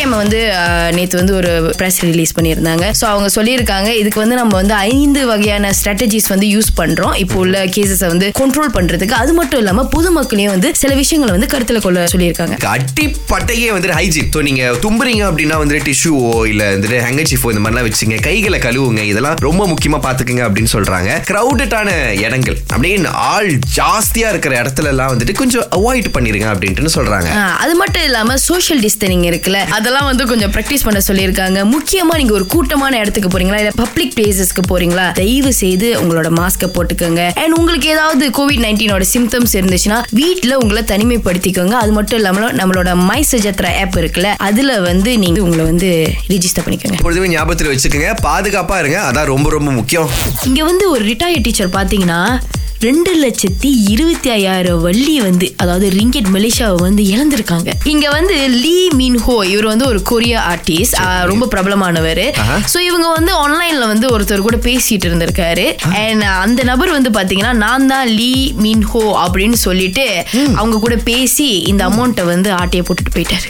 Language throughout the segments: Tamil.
பேடிஎம் வந்து நேற்று வந்து ஒரு ப்ரெஸ் ரிலீஸ் பண்ணியிருந்தாங்க. ஸோ அவங்க சொல்லியிருக்காங்க இதுக்கு வந்து நம்ம வந்து ஐந்து வகையான ஸ்ட்ராட்டஜிஸ் வந்து யூஸ் பண்றோம். இப்போ உள்ள கேசஸை வந்து கண்ட்ரோல் பண்றதுக்கு. அது மட்டும் இல்லாம பொதுமக்களையும் வந்து சில விஷயங்களை வந்து கருத்துல கொள்ள சொல்லியிருக்காங்க. அடிப்பட்டையே வந்துட்டு ஹைஜீன் ஸோ நீங்க தும்புறீங்க அப்படின்னா வந்துட்டு டிஷ்யூவோ இல்ல வந்துட்டு ஹேங்கர்ச்சிஃபோ இந்த மாதிரிலாம் வச்சுங்க. கைகளை கழுவுங்க. இதெல்லாம் ரொம்ப முக்கியமா பாத்துக்குங்க அப்படின்னு சொல்றாங்க. கிரௌடடான இடங்கள். அப்படின்னு ஆள் ஜாஸ்தியா இருக்கிற இடத்துல எல்லாம் வந்துட்டு கொஞ்சம் அவாய்ட் பண்ணிருங்க அப்படின்ட்டு சொல்றாங்க. ஆ, அது மட்டும் இல்லாம சோஷியல் டிஸ்டனிங் இருக்குல்ல. அதெல்லாம் வந்து கொஞ்சம் ப்ராக்டிஸ் பண்ண சொல்லியிருக்காங்க. முக்கியமா நீங்க ஒரு கூட்டமான இடத்துக்கு போறீங்களா? இல்ல பப்ளிக் பிளேசஸ்க்கு போறீங்களா? தயவு செய்து உங்களோட மாஸ்கை போட்டுக்கோங்க. அண்ட் உங்களுக்கு ஏதாவது கோவிட் நைன்டீனோட சிம்டம்ஸ் இருந்துச்சுன்னா வீட்ல உங்களை தனிமைப்படுத்திக்கோங்க. அது மட்டும் இல்லாம நம்மளோட மை சஜத்ரா ஆப் இருக்குல்ல அதுல வந்து நீங்க உங்களை வந்து ரிஜிஸ்டர் பண்ணிக்கோங்க. பொழுதுமே ஞாபகத்தில் வச்சுக்கோங்க. பாதுகாப்பா இருங்க. அதான் ரொம்ப ரொம்ப முக்கியம். இங்க வந்து ஒரு ரிட்டையர்ட் டீச்சர் பாத்தீங்கன்னா ரெண்டு லட்சத்தி இருபத்தி ஐயாயிரம் வள்ளி வந்து அதாவது ரிங்கெட் மலேசியாவை வந்து இழந்திருக்காங்க. இங்க வந்து லீ மின் ஹோ இவர் வந்து ஒரு கொரிய ஆர்டிஸ்ட். ரொம்ப பிரபலமானவர். சோ இவங்க வந்து ஆன்லைன்ல வந்து ஒருத்தர் கூட பேசிட்டு இருந்திருக்காரு. அண்ட் அந்த நபர் வந்து பாத்தீங்கன்னா நான் தான் லீ மின் ஹோ அப்படின்னு சொல்லிட்டு அவங்க கூட பேசி இந்த அமௌண்ட்டை வந்து ஆட்டையை போட்டுட்டு போயிட்டாரு.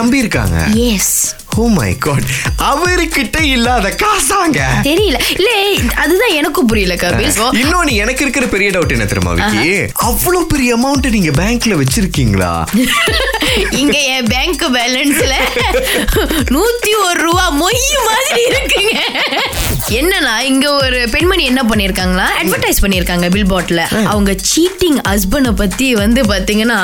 நம்பி இருக்காங்க எஸ் ஓ மை காட் அவர்கிட்ட இல்லாத காசாங்க. தெரியல. இல்ல அதுதான் எனக்கும் புரியல கபில். இன்னொன்னு எனக்கு இருக்கிற பெரிய டவுட் என்ன தெரியுமா விக்கி? அவ்வளவு பெரிய அமௌண்ட் நீங்க பேங்க்ல வச்சிருக்கீங்களா? இங்க என் பேங்க் பேலன்ஸ்ல நூத்தி ஒரு ரூபா மொய் மாதிரி இருக்குங்க. என்னன்னா இங்க ஒரு பெண்மணி என்ன பண்ணிருக்காங்களா அட்வர்டைஸ் பண்ணிருக்காங்க பில் போர்ட்ல அவங்க சீட்டிங் ஹஸ்பண்ட பத்தி வந்து பாத்தீங்கன்னா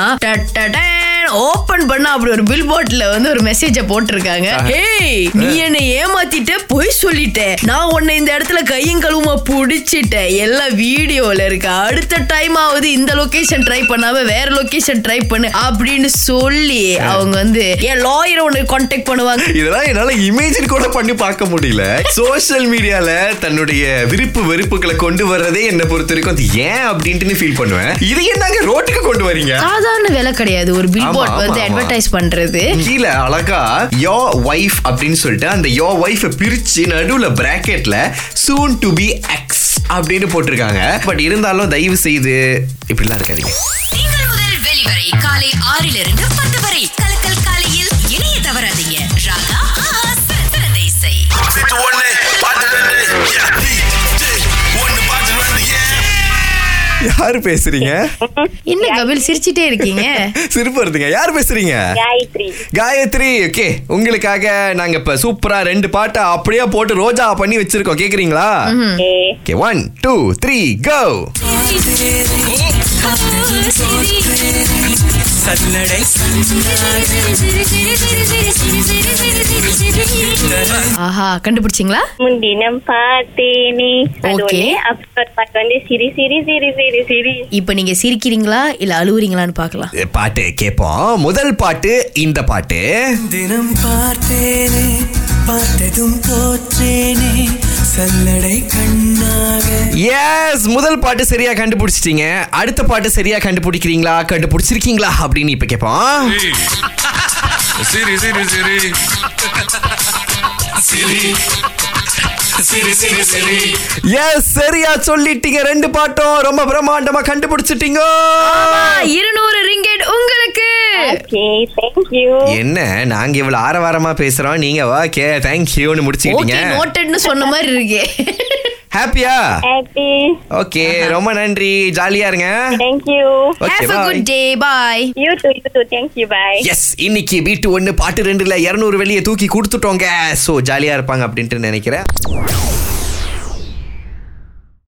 ஓபன் பண்ண அப்படி ஒரு பில் போர்ட்ல வந்து ஒரு மெசேஜ போட்டிருக்காங்க. ஏய் நீ என்னை ஏமாத்திட்ட பொய் சொல்லிட்ட. நான் உன்னை இந்த இடத்துல கையும் கழுவுமா புடிச்சிட்டேன். எல்லாம் வீடியோல இருக்கு. அடுத்த டைம் ஆகுது இந்த லொகேஷன் ட்ரை பண்ணாம வேற லொகேஷன் ட்ரை பண்ணு அப்படின்னு சொல்லி அவங்க வந்து என் லாயரை உன்னை கான்டாக்ட் பண்ணுவாங்க. இதெல்லாம் என்னால இமேஜின் கூட பண்ணி பார்க்க முடியல. சோஷியல் மீடியால தன்னுடைய விருப்பு வெறுப்புகளை கொண்டு வர்றதே என்ன பொறுத்த வரைக்கும் அது ஏன் அப்படின்ட்டு ஃபீல் பண்ணுவேன். இது என்னங்க ரோட்டுக்கு கொண்டு வரீங்க? சாதாரண வேலை கிடையாது. ஒரு பில் போர்ட் வந்து. அட்வர்டைஸ் பண்றது. கீழே அழகா யோ ஒய்ஃப் அப்படின்னு சொல்லிட்டு அந்த யோ ஒய்ஃப் பிரிச்சு நடுவுல பிராக்கெட்ல சூன் டு பி எக்ஸ் அப்படின்னு போட்டிருக்காங்க. பட் இருந்தாலும் தயவு செய்து இப்படிலாம் இருக்காதீங்க. திங்கள் முதல் வெளிவரை காலை ஆறிலிருந்து பத்து வரை. யாரு பேசுறீங்க? என்ன கபில் சிரிச்சிட்டே இருக்கீங்க? சிரிப்பு வருதுங்க யார் பேசுறீங்க? காயத்ரி. ஓகே. உங்களுக்காக நாங்க இப்ப சூப்பரா ரெண்டு பாட்டை அப்படியே போட்டு ரோஜா பண்ணி வச்சிருக்கோம். கேக்குறீங்களா? Okay one two three go ஆஹா கண்டுபிடிச்சிங்களா? முன்தினம் பார்த்தேனே. பாட்டு வந்து சிரி சிரி சிரி சிரி சிரி. இப்ப நீங்க சிரிக்கிறீங்களா இல்ல அழுவுறீங்களான்னு பார்க்கலாம்? பாட்டு கேட்போம் முதல் பாட்டு இந்த பாட்டு. தினம் பார்த்தேனே பார்த்ததும் தோற்றேனே. எஸ் முதல் பாட்டு சரியா கண்டுபிடிச்சிட்டீங்க. அடுத்த பாட்டு சரியா கண்டுபிடிக்கிறீங்களா? கண்டுபிடிச்சிருக்கீங்களா? அப்படின்னு இப்ப கேட்போம் Siri, Siri. எஸ் சரியா சொல்லிட்டீங்க. ரெண்டு பாட்டும் ரொம்ப பிரம்மாண்டமா கண்டுபிடிச்சிட்டீங்க. இருநூறு ரிங்கெட் உங்களுக்கு. என்ன நாங்க இவ்வளவு ஆரவாரமா பேசுறோம். நீங்க ஓகே தேங்க்யூன்னு ஓகே முடிச்சுக்கிட்டீங்க. நோட்டட்னு சொன்ன மாதிரி இருக்கே. ஹாப்பியா ஹாப்பி ஓகே ரொம்ப நன்றி. ஜாலியா இருங்க. Thank you okay have a good day bye you too you too thank you bye yes இன்னைக்கு வீட்டு ஒண்ணு பாட்டு ரெண்டுல இருநூறு வெளியே தூக்கி கொடுத்துட்டோங்க. சோ ஜாலியா இருப்பாங்க அப்படின்ட்டு நினைக்கிறேன்.